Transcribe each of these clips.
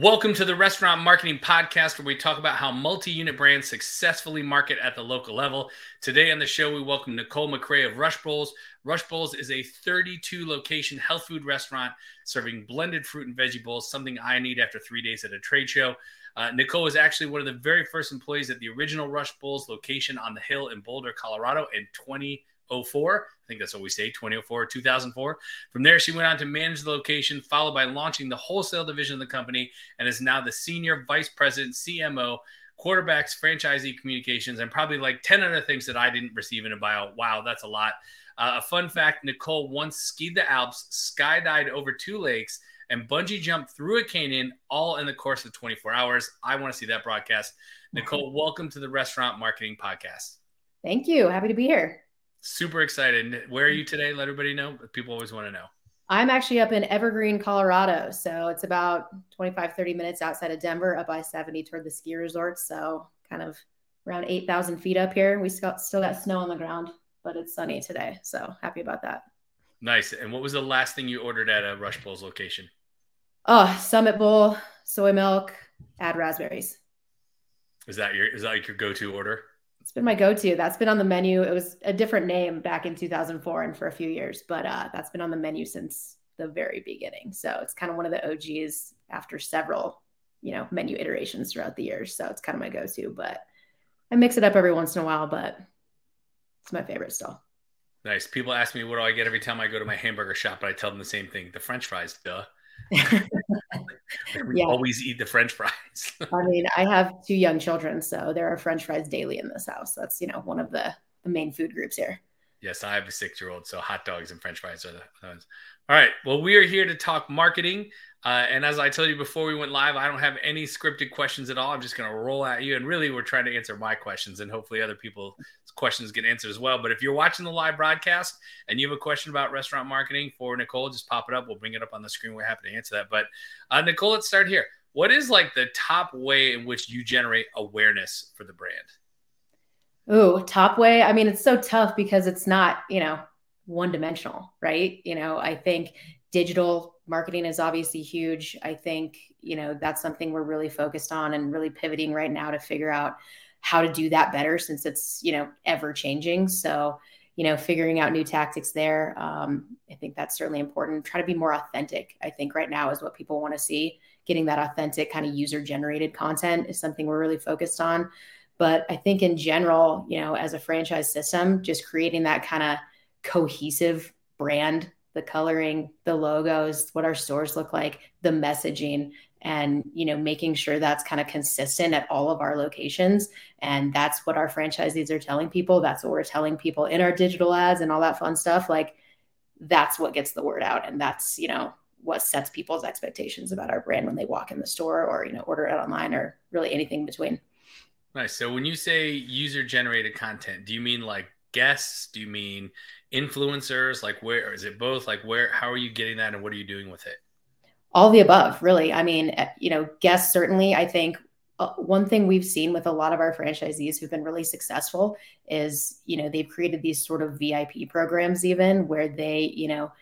Welcome to the Restaurant Marketing Podcast, where we talk about how multi unit brands successfully market at the local level. Today on the show, we welcome Nicole McCray of Rush Bowls. Rush Bowls is a 32 location health food restaurant serving blended fruit and veggie bowls, something I need after three days at a trade show. Uh, Nicole was actually one of the very first employees at the original Rush Bowls location on the hill in Boulder, Colorado in 20- 04. I think that's what we say, 2004, 2004. From there, she went on to manage the location, followed by launching the wholesale division of the company, and is now the senior vice president, CMO, quarterbacks, franchisee communications, and probably like 10 other things that I didn't receive in a bio. Wow, that's a lot. Uh, a fun fact Nicole once skied the Alps, skydived over two lakes, and bungee jumped through a canyon all in the course of 24 hours. I want to see that broadcast. Nicole, welcome to the Restaurant Marketing Podcast. Thank you. Happy to be here. Super excited. Where are you mm-hmm. today? Let everybody know. People always want to know. I'm actually up in Evergreen, Colorado. So it's about 25, 30 minutes outside of Denver, up I 70 toward the ski resort. So kind of around 8,000 feet up here. We still got snow on the ground, but it's sunny today. So happy about that. Nice. And what was the last thing you ordered at a Rush Bowls location? Oh, Summit Bowl, soy milk, add raspberries. Is that your is that like your go-to order? It's been my go-to. That's been on the menu. It was a different name back in 2004 and for a few years, but uh, that's been on the menu since the very beginning. So it's kind of one of the OGs after several, you know, menu iterations throughout the years. So it's kind of my go-to, but I mix it up every once in a while, but it's my favorite still. Nice. People ask me what do I get every time I go to my hamburger shop, but I tell them the same thing: the French fries, duh. we yeah. always eat the French fries. I mean, I have two young children, so there are French fries daily in this house. That's you know one of the the main food groups here. Yes, I have a six year old, so hot dogs and French fries are the ones. All right. Well, we are here to talk marketing. Uh, and as I told you before we went live, I don't have any scripted questions at all. I'm just going to roll at you. And really, we're trying to answer my questions, and hopefully, other people's questions get answered as well. But if you're watching the live broadcast and you have a question about restaurant marketing for Nicole, just pop it up. We'll bring it up on the screen. We're happy to answer that. But uh, Nicole, let's start here. What is like the top way in which you generate awareness for the brand? Oh, top way. I mean, it's so tough because it's not, you know, one dimensional, right? You know, I think digital marketing is obviously huge. I think, you know, that's something we're really focused on and really pivoting right now to figure out how to do that better since it's, you know, ever changing. So, you know, figuring out new tactics there. Um, I think that's certainly important. Try to be more authentic. I think right now is what people want to see. Getting that authentic kind of user generated content is something we're really focused on. But I think in general, you know, as a franchise system, just creating that kind of cohesive brand the coloring, the logos, what our stores look like, the messaging, and you know making sure that's kind of consistent at all of our locations. And that's what our franchisees are telling people. That's what we're telling people in our digital ads and all that fun stuff. Like that's what gets the word out. And that's you know what sets people's expectations about our brand when they walk in the store or you know order it online or really anything in between. Nice. So when you say user generated content do you mean like guests? Do you mean influencers? Like where is it both? Like where how are you getting that and what are you doing with it? All the above really. I mean eh, you know guests certainly. I think uh, one thing we've seen with a lot of our franchisees who've been really successful is you know they've created these sort of vip programs even where they you know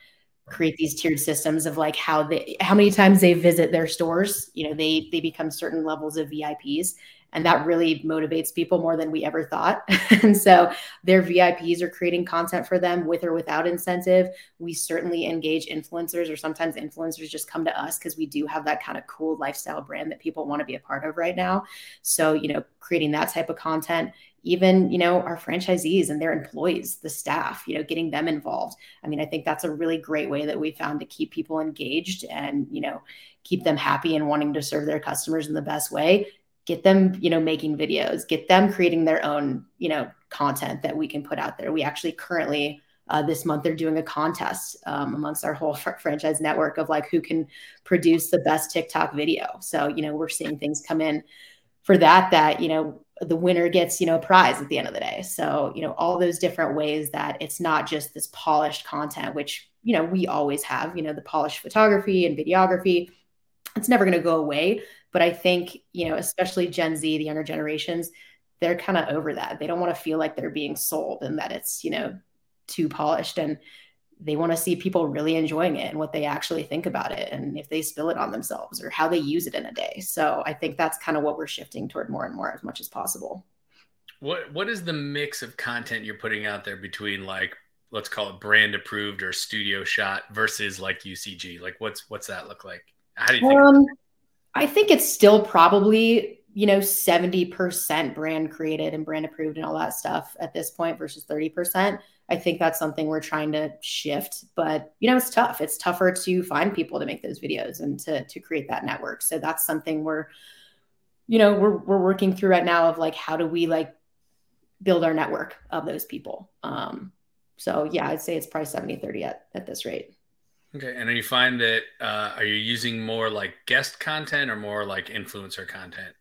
create these tiered systems of like how they how many times they visit their stores you know they they become certain levels of vips and that really motivates people more than we ever thought. and so their VIPs are creating content for them with or without incentive. We certainly engage influencers, or sometimes influencers just come to us because we do have that kind of cool lifestyle brand that people want to be a part of right now. So, you know, creating that type of content even you know our franchisees and their employees the staff you know getting them involved. I mean i think that's a really great way that we found to keep people engaged and you know keep them happy and wanting to serve their customers in the best way. Get them you know making videos get them creating their own you know content that we can put out there. We actually currently uh, this month they're doing a contest um, amongst our whole fr- franchise network of like who can produce the best tiktok video. So you know we're seeing things come in for that that you know the winner gets you know a prize at the end of the day so you know all those different ways that it's not just this polished content which you know we always have you know the polished photography and videography it's never going to go away but I think, you know, especially Gen Z, the younger generations, they're kind of over that. They don't want to feel like they're being sold and that it's, you know, too polished. And they want to see people really enjoying it and what they actually think about it and if they spill it on themselves or how they use it in a day. So I think that's kind of what we're shifting toward more and more as much as possible. What what is the mix of content you're putting out there between like let's call it brand approved or studio shot versus like UCG? Like what's what's that look like? How do you think? Um, I think it's still probably you know 70% brand created and brand approved and all that stuff at this point versus 30% i think that's something we're trying to shift. But you know it's tough. It's tougher to find people to make those videos and to to create that network. So that's something we're you know we're we're working through right now of like how do we like build our network of those people? Um so yeah i'd say it's probably 70 30 at, at this rate. Okay, and do you find that uh, are you using more like guest content or more like influencer content?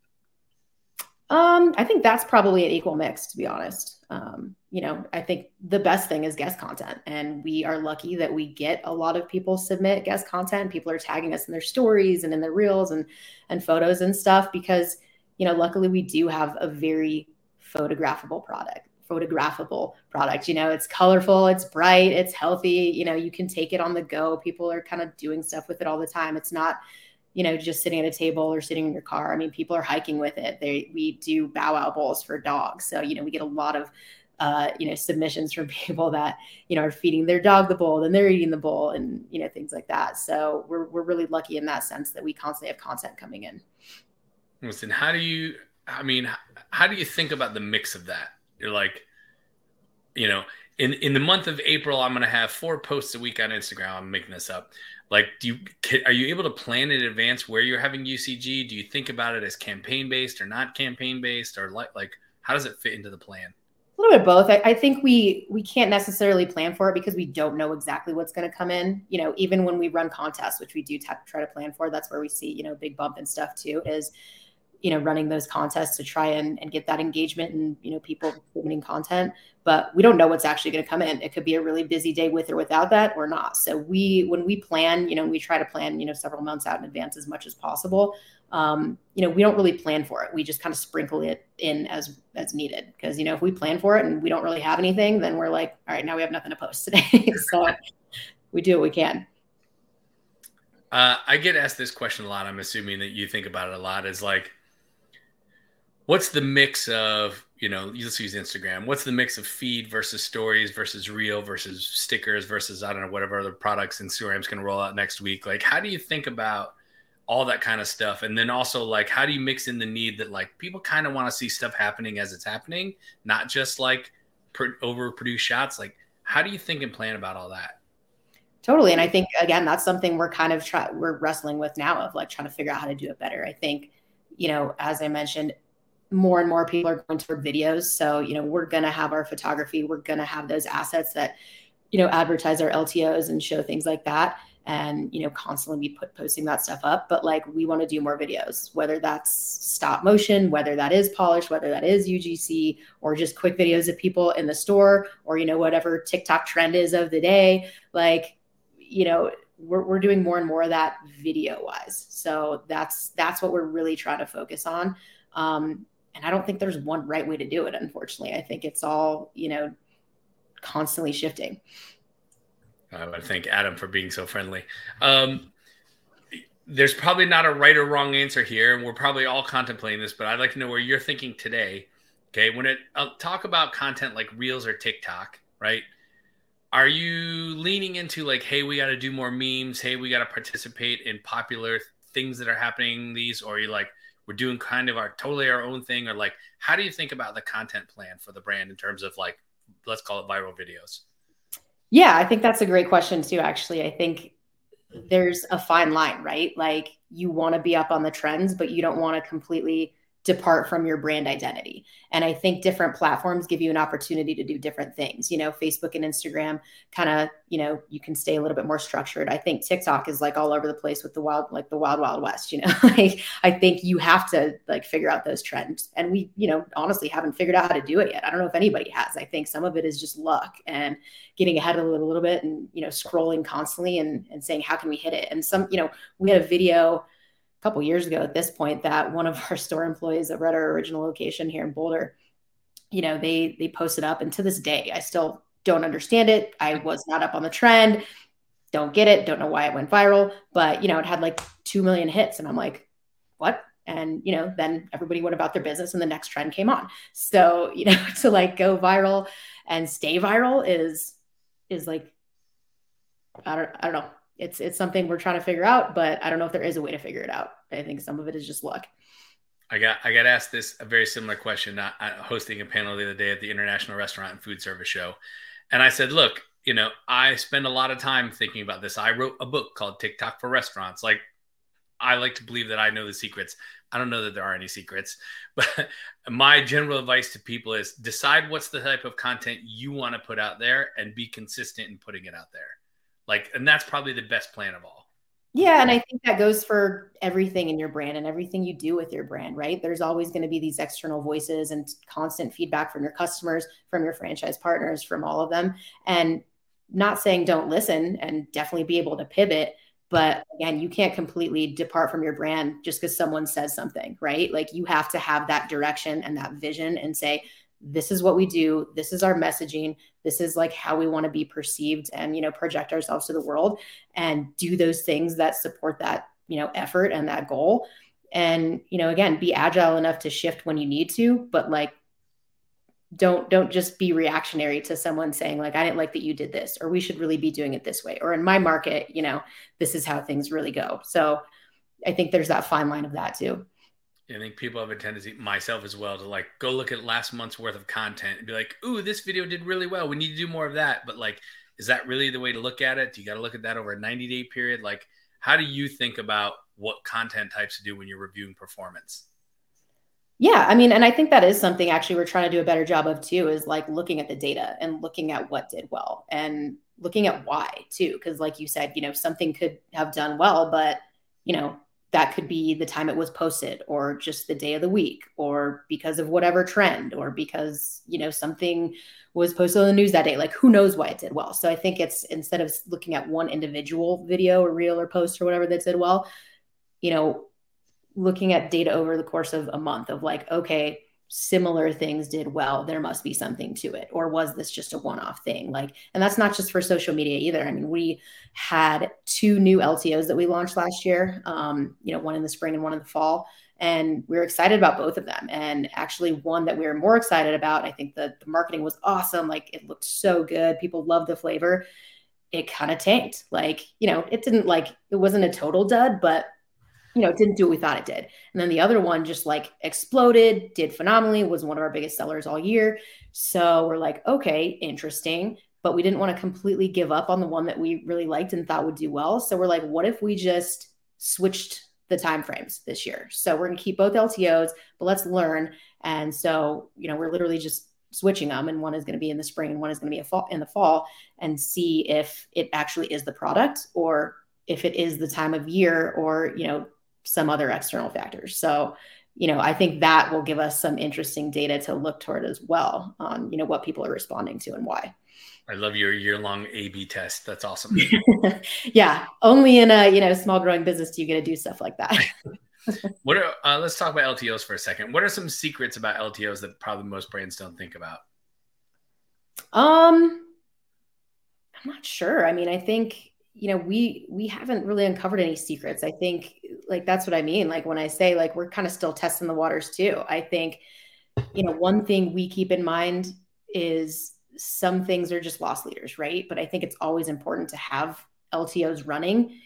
Um, I think that's probably an equal mix, to be honest. Um, you know, I think the best thing is guest content, and we are lucky that we get a lot of people submit guest content. People are tagging us in their stories and in their reels and and photos and stuff because you know, luckily we do have a very photographable product photographable product. You know, it's colorful, it's bright, it's healthy. You know, you can take it on the go. People are kind of doing stuff with it all the time. It's not, you know, just sitting at a table or sitting in your car. I mean, people are hiking with it. They we do bow wow bowls for dogs. So, you know, we get a lot of uh, you know, submissions from people that, you know, are feeding their dog the bowl, then they're eating the bowl and, you know, things like that. So we're, we're really lucky in that sense that we constantly have content coming in. Listen, how do you, I mean, how do you think about the mix of that? You're like, you know, in in the month of April, I'm going to have four posts a week on Instagram. I'm making this up. Like, do you are you able to plan in advance where you're having UCG? Do you think about it as campaign based or not campaign based, or like like how does it fit into the plan? A little bit both. I, I think we we can't necessarily plan for it because we don't know exactly what's going to come in. You know, even when we run contests, which we do t- try to plan for, that's where we see you know big bump and stuff too. Is you know running those contests to try and, and get that engagement and you know people submitting content but we don't know what's actually going to come in. It could be a really busy day with or without that or not. So we when we plan you know we try to plan you know several months out in advance as much as possible. Um, you know we don't really plan for it. We just kind of sprinkle it in as as needed. Because you know if we plan for it and we don't really have anything then we're like all right now we have nothing to post today. So we do what we can. Uh, I get asked this question a lot. I'm assuming that you think about it a lot. Is like, what's the mix of you know let's use instagram. What's the mix of feed versus stories versus reel versus stickers versus i don't know whatever other products instagram's going to roll out next week? Like how do you think about all that kind of stuff? And then also like how do you mix in the need that like people kind of want to see stuff happening as it's happening not just like per- overproduced shots? Like how do you think and plan about all that? Totally and i think again that's something we're kind of trying we're wrestling with now of like trying to figure out how to do it better. I think you know as i mentioned more and more people are going toward videos. So, you know, we're going to have our photography, we're going to have those assets that, you know, advertise our LTOs and show things like that. And, you know, constantly be put, posting that stuff up. But like, we want to do more videos, whether that's stop motion, whether that is polished, whether that is UGC, or just quick videos of people in the store, or, you know, whatever TikTok trend is of the day. Like, you know, we're, we're doing more and more of that video wise. So that's, that's what we're really trying to focus on. Um, and I don't think there's one right way to do it, unfortunately. I think it's all, you know, constantly shifting. I would thank Adam for being so friendly. Um, there's probably not a right or wrong answer here, and we're probably all contemplating this, but I'd like to know where you're thinking today. Okay, when it I'll talk about content like Reels or TikTok, right? Are you leaning into like, hey, we got to do more memes? Hey, we got to participate in popular things that are happening. These, or are you like, we're doing kind of our totally our own thing or like how do you think about the content plan for the brand in terms of like let's call it viral videos? Yeah i think that's a great question too actually. I think there's a fine line right? Like you want to be up on the trends but you don't want to completely depart from your brand identity. And I think different platforms give you an opportunity to do different things. You know, Facebook and Instagram kind of, you know, you can stay a little bit more structured. I think TikTok is like all over the place with the wild, like the wild, wild west, you know, like I think you have to like figure out those trends. And we, you know, honestly haven't figured out how to do it yet. I don't know if anybody has. I think some of it is just luck and getting ahead of it a little bit and, you know, scrolling constantly and, and saying, how can we hit it? And some, you know, we had a video couple years ago at this point that one of our store employees that were at our original location here in Boulder, you know, they they posted up, and to this day, I still don't understand it. I was not up on the trend. Don't get it. Don't know why it went viral. But, you know, it had like 2 million hits. And I'm like, what? And, you know, then everybody went about their business and the next trend came on. So, you know, to like go viral and stay viral is, is like, I don't, I don't know. It's, it's something we're trying to figure out, but I don't know if there is a way to figure it out. I think some of it is just luck. I got I got asked this a very similar question. Uh, hosting a panel the other day at the International Restaurant and Food Service Show, and I said, "Look, you know, I spend a lot of time thinking about this. I wrote a book called TikTok for Restaurants. Like, I like to believe that I know the secrets. I don't know that there are any secrets, but my general advice to people is decide what's the type of content you want to put out there and be consistent in putting it out there. Like, and that's probably the best plan of all." Yeah, and I think that goes for everything in your brand and everything you do with your brand, right? There's always going to be these external voices and constant feedback from your customers, from your franchise partners, from all of them. And not saying don't listen and definitely be able to pivot, but again, you can't completely depart from your brand just because someone says something, right? Like you have to have that direction and that vision and say, this is what we do this is our messaging this is like how we want to be perceived and you know project ourselves to the world and do those things that support that you know effort and that goal. And you know again be agile enough to shift when you need to but like don't don't just be reactionary to someone saying like i didn't like that you did this or we should really be doing it this way or in my market you know this is how things really go. So i think there's that fine line of that too I think people have a tendency, myself as well, to like go look at last month's worth of content and be like, "Ooh, this video did really well. We need to do more of that." But like, is that really the way to look at it? Do you got to look at that over a 90 day period? Like, how do you think about what content types to do when you're reviewing performance? Yeah, I mean, and I think that is something actually we're trying to do a better job of too, is like looking at the data and looking at what did well and looking at why too. Cause like you said, you know, something could have done well, but you know, that could be the time it was posted or just the day of the week or because of whatever trend or because you know something was posted on the news that day. Like who knows why it did well? So i think it's instead of looking at one individual video or reel or post or whatever that did well you know looking at data over the course of a month of like okay similar things did well there must be something to it. Or was this just a one-off thing? Like and that's not just for social media either. I mean we had two new ltos that we launched last year um, you know one in the spring and one in the fall. And we are excited about both of them. And actually one that we were more excited about i think the marketing was awesome. Like it looked so good. People loved the flavor. It kind of tanked. Like you know it didn't like it wasn't a total dud but you know, didn't do what we thought it did. And then the other one just like exploded, did phenomenally, was one of our biggest sellers all year. So we're like, okay, interesting. But we didn't want to completely give up on the one that we really liked and thought would do well. So we're like, what if we just switched the time frames this year? So we're gonna keep both LTOs, but let's learn. And so, you know, we're literally just switching them and one is going to be in the spring and one is going to be fall in the fall and see if it actually is the product or if it is the time of year or you know some other external factors. So, you know, I think that will give us some interesting data to look toward as well on, you know, what people are responding to and why. I love your year-long A/B test. That's awesome. yeah, only in a you know small growing business do you get to do stuff like that. what are uh, let's talk about LTOs for a second. What are some secrets about LTOs that probably most brands don't think about? Um, I'm not sure. I mean, I think you know we we haven't really uncovered any secrets. I think like that's what i mean. Like when i say like we're kind of still testing the waters too. I think you know one thing we keep in mind is some things are just loss leaders right? But i think it's always important to have ltos running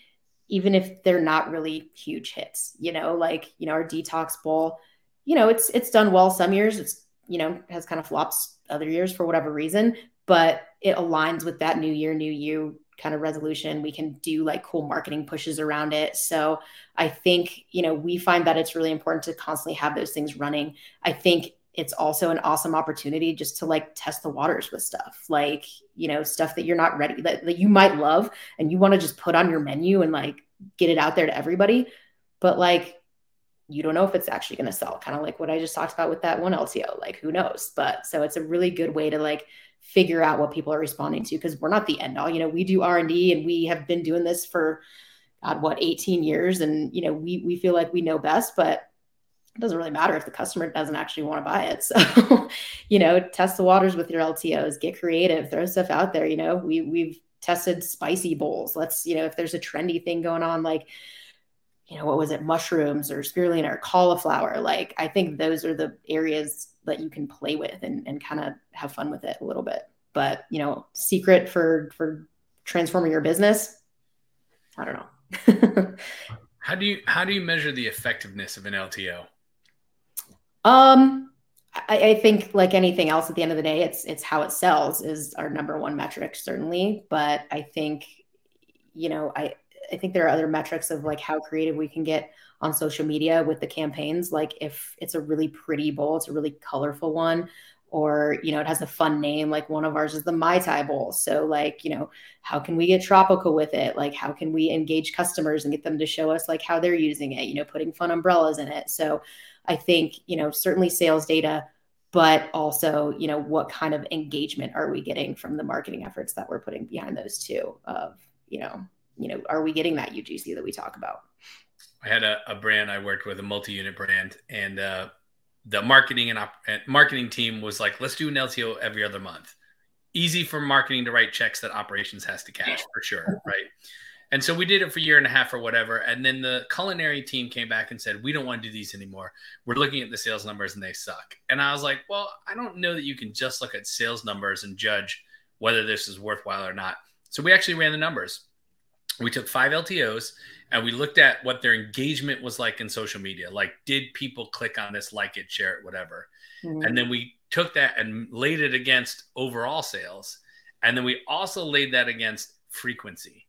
even if they're not really huge hits you know? Like you know our detox bowl you know it's it's done well some years. It's you know has kind of flops other years for whatever reason but it aligns with that new year new you kind of resolution. We can do like cool marketing pushes around it. So I think, you know, we find that it's really important to constantly have those things running. I think it's also an awesome opportunity just to like test the waters with stuff like, you know, stuff that you're not ready that, that you might love and you want to just put on your menu and like get it out there to everybody. But like, you don't know if it's actually going to sell, kind of like what I just talked about with that one LTO. Like, who knows? But so it's a really good way to like figure out what people are responding to because we're not the end all you know we do r&d and we have been doing this for god what 18 years and you know we we feel like we know best but it doesn't really matter if the customer doesn't actually want to buy it. So, you know, test the waters with your LTOs, get creative, throw stuff out there. You know, we we've tested spicy bowls. Let's, you know, if there's a trendy thing going on, like, you know, what was it, mushrooms or spirulina or cauliflower? Like, I think those are the areas that you can play with and, and kind of have fun with it a little bit. But, you know, secret for for transforming your business, I don't know. how do you how do you measure the effectiveness of an LTO? Um, I, I, think like anything else at the end of the day, it's it's how it sells is our number one metric, certainly. But I think, you know, I I think there are other metrics of like how creative we can get on social media with the campaigns. Like if it's a really pretty bowl, it's a really colorful one, or you know, it has a fun name. Like one of ours is the Mai Tai Bowl. So like, you know, how can we get tropical with it? Like how can we engage customers and get them to show us like how they're using it? You know, putting fun umbrellas in it. So I think, you know, certainly sales data, but also, you know, what kind of engagement are we getting from the marketing efforts that we're putting behind those two of, you know, you know, are we getting that UGC that we talk about? I had a, a brand I worked with, a multi-unit brand, and uh, the marketing and, op- and marketing team was like, let's do an LTO every other month. Easy for marketing to write checks that operations has to cash for sure, right? And so we did it for a year and a half or whatever. And then the culinary team came back and said, We don't want to do these anymore. We're looking at the sales numbers and they suck. And I was like, Well, I don't know that you can just look at sales numbers and judge whether this is worthwhile or not. So we actually ran the numbers. We took five LTOs and we looked at what their engagement was like in social media. Like, did people click on this, like it, share it, whatever? Mm-hmm. And then we took that and laid it against overall sales. And then we also laid that against frequency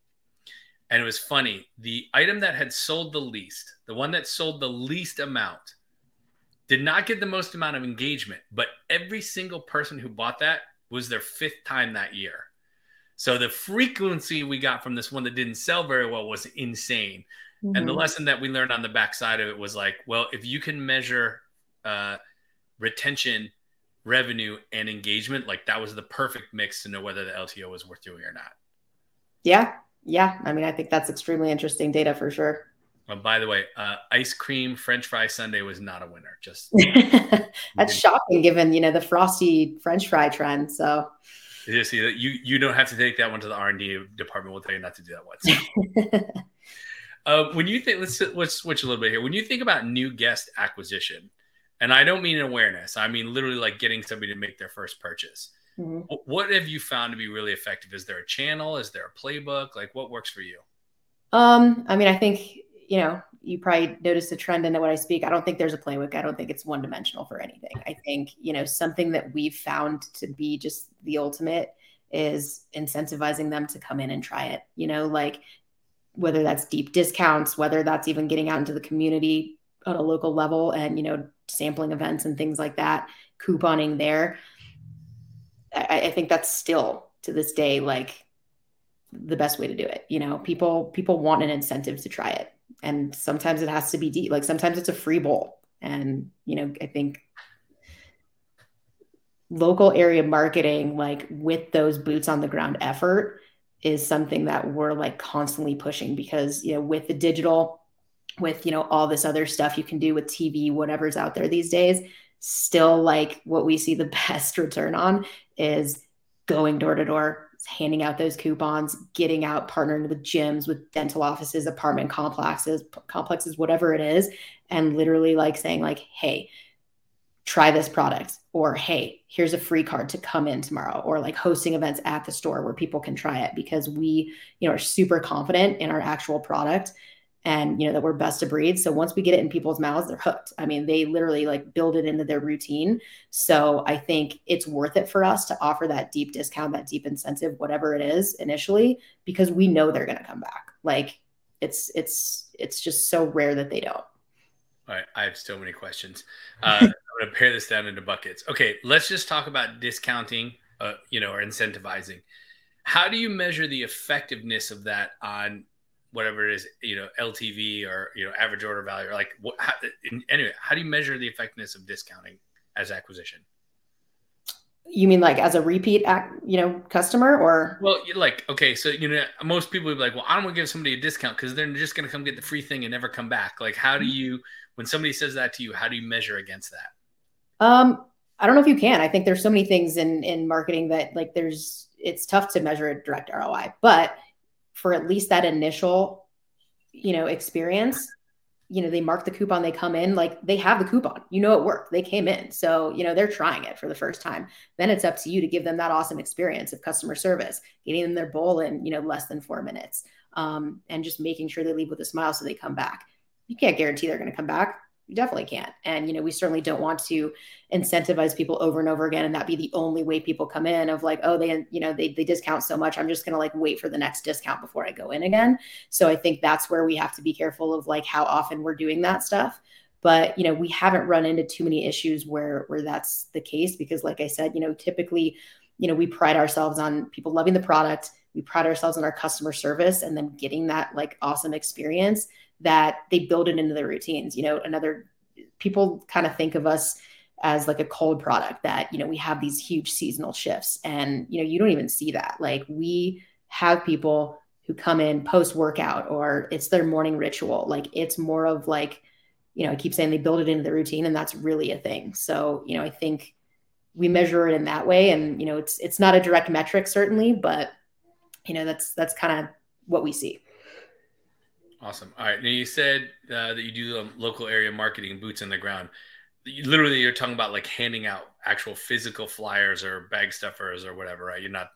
and it was funny. The item that had sold the least, the one that sold the least amount, did not get the most amount of engagement, but every single person who bought that was their fifth time that year. So the frequency we got from this one that didn't sell very well was insane. Mm-hmm. And the mm-hmm. lesson that we learned on the backside of it was like, well, if you can measure uh, retention, revenue, and engagement, like that was the perfect mix to know whether the LTO was worth doing or not. Yeah, yeah, I mean, I think that's extremely interesting data for sure. Well, by the way, uh, ice cream French fry Sunday was not a winner. Just that's shocking, given you know the frosty French fry trend. So you see that you you don't have to take that one to the R and D department. We'll tell you not to do that one. So. uh, when you think, let's let's switch a little bit here. When you think about new guest acquisition, and I don't mean awareness, I mean literally like getting somebody to make their first purchase. Mm-hmm. What have you found to be really effective? Is there a channel? Is there a playbook? Like what works for you? Um, I mean, I think, you know, you probably noticed a trend in what I speak. I don't think there's a playbook. I don't think it's one dimensional for anything. I think, you know, something that we've found to be just the ultimate is incentivizing them to come in and try it. You know, like whether that's deep discounts, whether that's even getting out into the community on a local level and, you know, sampling events and things like that, couponing there. I, I think that's still to this day like the best way to do it. You know, people people want an incentive to try it, and sometimes it has to be deep. Like sometimes it's a free bowl, and you know, I think local area marketing, like with those boots on the ground effort, is something that we're like constantly pushing because you know, with the digital, with you know all this other stuff you can do with TV, whatever's out there these days, still like what we see the best return on is going door to door, handing out those coupons, getting out, partnering with gyms, with dental offices, apartment complexes, complexes, whatever it is, and literally like saying like, "Hey, try this product," or "Hey, here's a free card to come in tomorrow," or like hosting events at the store where people can try it because we, you know, are super confident in our actual product and you know that we're best of breed. So once we get it in people's mouths they're hooked. I mean they literally like build it into their routine. So i think it's worth it for us to offer that deep discount that deep incentive whatever it is initially because we know they're going to come back. Like it's it's it's just so rare that they don't. All right. I have so many questions. Uh, i'm going to pare this down into buckets. Okay. Let's just talk about discounting uh, you know or incentivizing. How do you measure the effectiveness of that on whatever it is, you know, LTV or you know average order value, or like what? How, anyway, how do you measure the effectiveness of discounting as acquisition? You mean like as a repeat, you know, customer or? Well, like okay, so you know, most people would be like, well, I don't want to give somebody a discount because they're just going to come get the free thing and never come back. Like, how do mm-hmm. you? when somebody says that to you, how do you measure against that? Um, I don't know if you can. I think there's so many things in in marketing that like there's it's tough to measure a direct ROI, but for at least that initial, you know, experience, you know, they mark the coupon, they come in, like they have the coupon, you know, it worked, they came in. So, you know, they're trying it for the first time. Then it's up to you to give them that awesome experience of customer service, getting them their bowl in, you know, less than four minutes, um, and just making sure they leave with a smile so they come back. You can't guarantee they're going to come back you definitely can't. And, you know, we certainly don't want to incentivize people over and over again and that be the only way people come in of like, oh, they, you know, they, they discount so much. I'm just going to like wait for the next discount before I go in again. So I think that's where we have to be careful of like how often we're doing that stuff. But, you know, we haven't run into too many issues where, where that's the case because like I said, you know, typically, you know, we pride ourselves on people loving the product. We pride ourselves on our customer service and then getting that like awesome experience that they build it into their routines. You know, another people kind of think of us as like a cold product that, you know, we have these huge seasonal shifts and, you know, you don't even see that. Like we have people who come in post workout or it's their morning ritual. Like it's more of like, you know, I keep saying they build it into the routine and that's really a thing. So, you know, I think we measure it in that way and, you know, it's it's not a direct metric certainly, but you know, that's that's kind of what we see. Awesome. All right. Now you said uh, that you do local area marketing, boots on the ground. You, literally, you're talking about like handing out actual physical flyers or bag stuffers or whatever, right? You're not.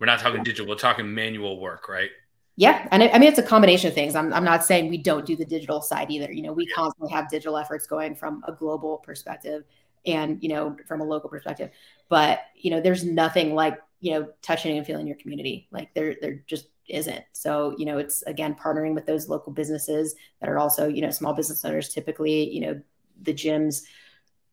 We're not talking digital. We're talking manual work, right? Yeah, and I, I mean it's a combination of things. I'm I'm not saying we don't do the digital side either. You know, we constantly have digital efforts going from a global perspective and you know from a local perspective. But you know, there's nothing like you know touching and feeling your community. Like there there just isn't. So, you know, it's again partnering with those local businesses that are also, you know, small business owners, typically, you know, the gyms,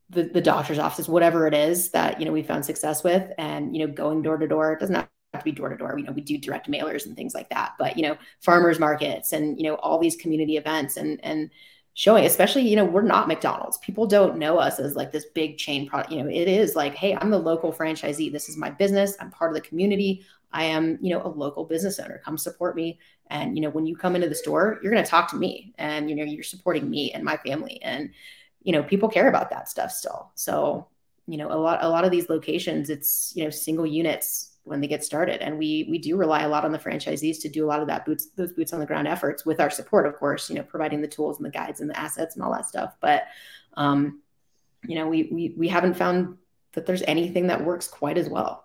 the, the doctor's offices, whatever it is that, you know, we found success with. And, you know, going door to door, it doesn't have to be door to door. You know, we do direct mailers and things like that, but, you know, farmers markets and, you know, all these community events and, and, showing especially you know we're not mcdonald's. People don't know us as like this big chain product. You know it is like hey i'm the local franchisee. This is my business. I'm part of the community I am, you know, a local business owner. Come support me. And, you know, when you come into the store, you're going to talk to me and, you know, you're supporting me and my family. And, you know, people care about that stuff still. So, you know, a lot, a lot of these locations, it's, you know, single units when they get started. And we, we do rely a lot on the franchisees to do a lot of that boots, those boots on the ground efforts with our support, of course, you know, providing the tools and the guides and the assets and all that stuff. But, um, you know, we, we, we haven't found that there's anything that works quite as well.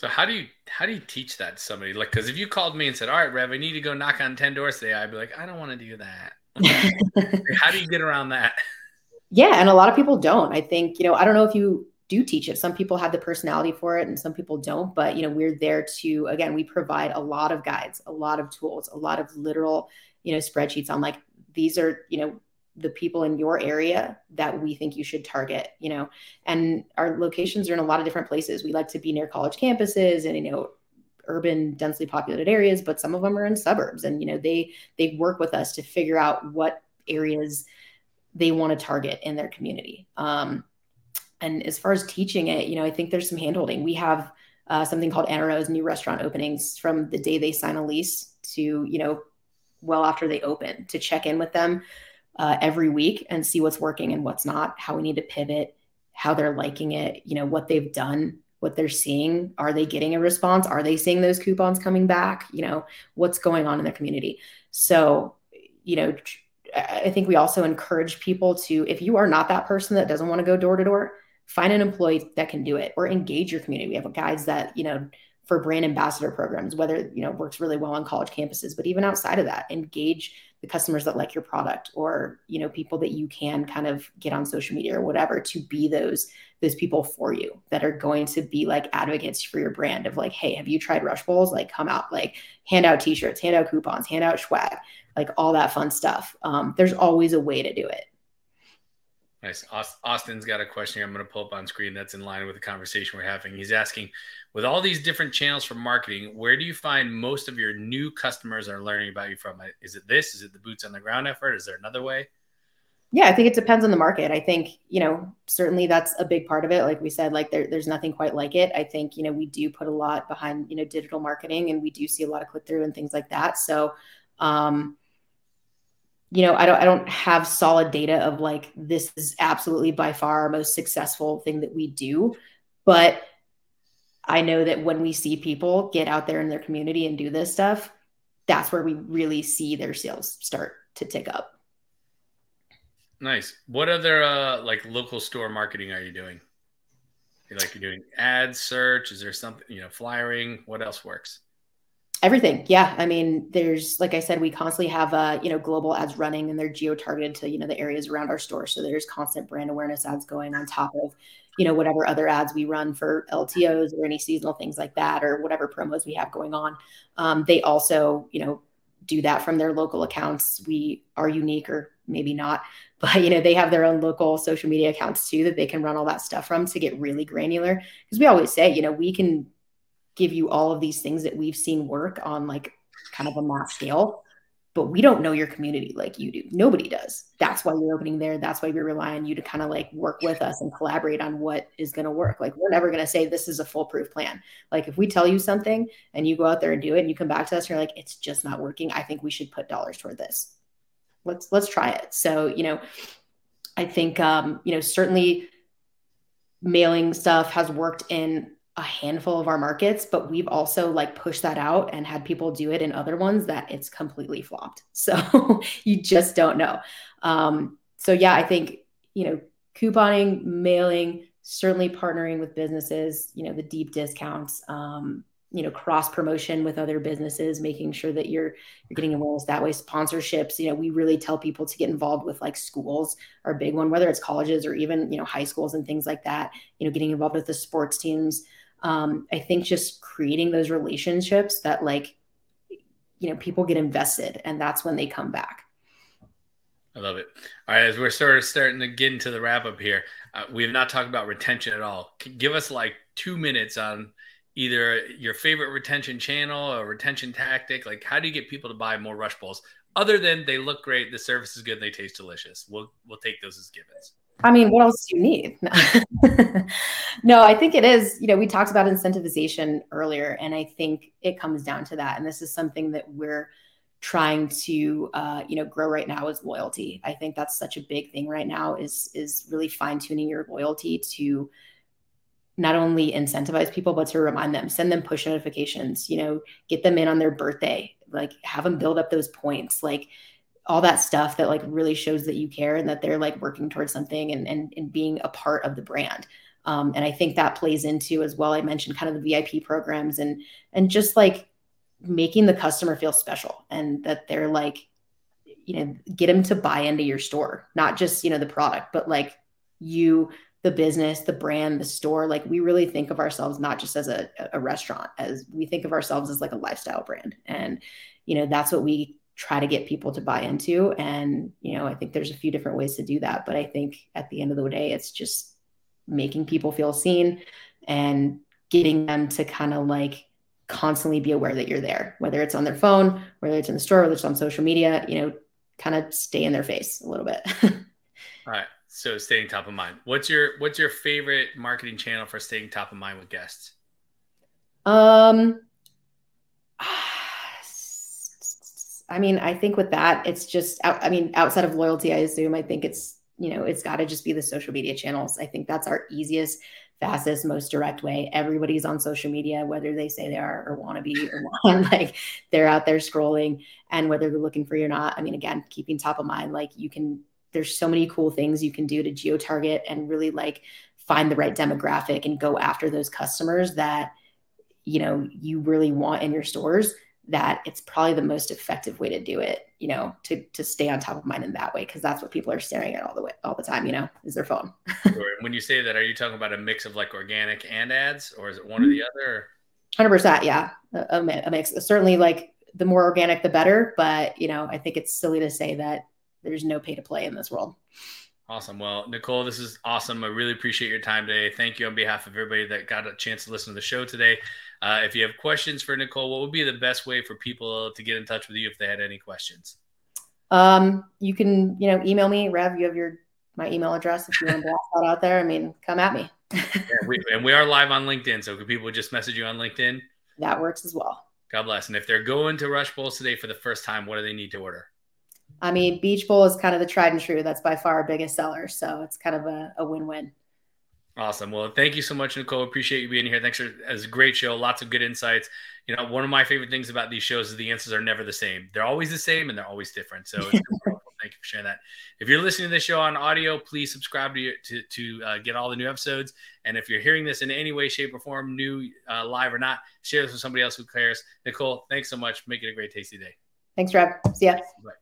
So how do you how do you teach that to somebody? Like, because if you called me and said, "All right, Rev, I need to go knock on ten doors today," I'd be like, "I don't want to do that." how do you get around that? Yeah, and a lot of people don't. I think you know I don't know if you do teach it. Some people have the personality for it, and some people don't. But you know, we're there to again, we provide a lot of guides, a lot of tools, a lot of literal you know spreadsheets on like these are you know the people in your area that we think you should target you know? And our locations are in a lot of different places. We like to be near college campuses and you know urban densely populated areas but some of them are in suburbs and you know they they work with us to figure out what areas they want to target in their community. Um, and as far as teaching it you know i think there's some handholding. We have uh, something called NRO's new restaurant openings from the day they sign a lease to you know well after they open to check in with them uh, every week and see what's working and what's not, how we need to pivot, how they're liking it, you know, what they've done, what they're seeing. Are they getting a response? Are they seeing those coupons coming back? You know, what's going on in their community? So, you know, I think we also encourage people to, if you are not that person that doesn't want to go door to door, find an employee that can do it or engage your community. We have guides that, you know, for brand ambassador programs, whether, you know, works really well on college campuses, but even outside of that, engage the customers that like your product or you know people that you can kind of get on social media or whatever to be those those people for you that are going to be like advocates for your brand of like hey have you tried rush bowls like come out like hand out t-shirts hand out coupons hand out swag like all that fun stuff um, there's always a way to do it Nice. Austin's got a question here. I'm going to pull up on screen that's in line with the conversation we're having. He's asking, with all these different channels for marketing, where do you find most of your new customers are learning about you from? Is it this? Is it the boots on the ground effort? Is there another way? Yeah, I think it depends on the market. I think, you know, certainly that's a big part of it. Like we said, like there, there's nothing quite like it. I think, you know, we do put a lot behind, you know, digital marketing and we do see a lot of click through and things like that. So, um, you know, I don't I don't have solid data of like this is absolutely by far our most successful thing that we do, but I know that when we see people get out there in their community and do this stuff, that's where we really see their sales start to tick up. Nice. What other uh like local store marketing are you doing? Like you're doing ad search? Is there something, you know, flyering? What else works? Everything. Yeah. I mean, there's, like I said, we constantly have, uh, you know, global ads running and they're geo targeted to, you know, the areas around our store. So there's constant brand awareness ads going on top of, you know, whatever other ads we run for LTOs or any seasonal things like that, or whatever promos we have going on. Um, they also, you know, do that from their local accounts. We are unique or maybe not, but you know, they have their own local social media accounts too that they can run all that stuff from to get really granular. Because we always say, you know, we can give you all of these things that we've seen work on like kind of a mass scale but we don't know your community like you do. Nobody does. That's why you're opening there. That's why we rely on you to kind of like work with us and collaborate on what is going to work. Like we're never going to say this is a foolproof plan. Like if we tell you something and you go out there and do it and you come back to us and you're like it's just not working. I think we should put dollars toward this. Let's let's try it. So you know i think um you know certainly mailing stuff has worked in a handful of our markets, but we've also like pushed that out and had people do it in other ones that it's completely flopped. So you just don't know. Um, so yeah, I think, you know, couponing, mailing, certainly partnering with businesses, you know, the deep discounts, um, you know, cross promotion with other businesses, making sure that you're you're getting awareness that way. Sponsorships, you know, we really tell people to get involved with like schools are a big one, whether it's colleges or even you know high schools and things like that. You know, getting involved with the sports teams um, I think just creating those relationships that like, you know, people get invested and that's when they come back. I love it. All right, as we're sort of starting to get into the wrap up here, uh, we have not talked about retention at all. Give us like two minutes on either your favorite retention channel or retention tactic. Like, how do you get people to buy more Rush Bowls? Other than they look great, the service is good, and they taste delicious. We'll we'll take those as givens. I mean, what else do you need? no, I think it is, you know, we talked about incentivization earlier, and I think it comes down to that. And this is something that we're trying to uh, you know grow right now is loyalty. I think that's such a big thing right now is is really fine tuning your loyalty to not only incentivize people but to remind them send them push notifications you know get them in on their birthday like have them build up those points like all that stuff that like really shows that you care and that they're like working towards something and and, and being a part of the brand. Um, and i think that plays into as well i mentioned kind of the vip programs and and just like making the customer feel special and that they're like you know get them to buy into your store not just you know the product but like you the business the brand the store. Like we really think of ourselves not just as a, a restaurant as we think of ourselves as like a lifestyle brand. And you know that's what we try to get people to buy into. And, you know, I think there's a few different ways to do that. But I think at the end of the day, it's just making people feel seen and getting them to kind of like constantly be aware that you're there, whether it's on their phone, whether it's in the store, whether it's on social media, you know, kind of stay in their face a little bit. All right. So staying top of mind. What's your what's your favorite marketing channel for staying top of mind with guests? Um I mean, I think with that, it's just, I mean, outside of loyalty, I assume, I think it's, you know, it's got to just be the social media channels. I think that's our easiest, fastest, most direct way. Everybody's on social media, whether they say they are or want to be or not. like they're out there scrolling, and whether they're looking for you or not. I mean, again, keeping top of mind, like you can, there's so many cool things you can do to geo target and really like find the right demographic and go after those customers that, you know, you really want in your stores that it's probably the most effective way to do it you know to to stay on top of mind in that way because that's what people are staring at all the way all the time you know is their phone. When you say that are you talking about a mix of like organic and ads or is it one or mm-hmm. the other 100% yeah. A, a mix. Certainly like the more organic the better but you know i think it's silly to say that there's no pay to play in this world Awesome. Well, Nicole, this is awesome. I really appreciate your time today. Thank you on behalf of everybody that got a chance to listen to the show today. Uh, if you have questions for Nicole, what would be the best way for people to get in touch with you if they had any questions? Um, you can, you know, email me, Rev. You have your my email address if you want to blast that out there. I mean, come at me. yeah, we, and we are live on LinkedIn, so could people just message you on LinkedIn? That works as well. God bless. And if they're going to Rush Bowls today for the first time, what do they need to order? I mean, Beach Bowl is kind of the tried and true. That's by far our biggest seller. So it's kind of a, a win win. Awesome. Well, thank you so much, Nicole. Appreciate you being here. Thanks for was a great show. Lots of good insights. You know, one of my favorite things about these shows is the answers are never the same. They're always the same and they're always different. So thank you for sharing that. If you're listening to this show on audio, please subscribe to to, to uh, get all the new episodes. And if you're hearing this in any way, shape, or form, new, uh, live or not, share this with somebody else who cares. Nicole, thanks so much. Make it a great, tasty day. Thanks, Rob. See ya. Bye.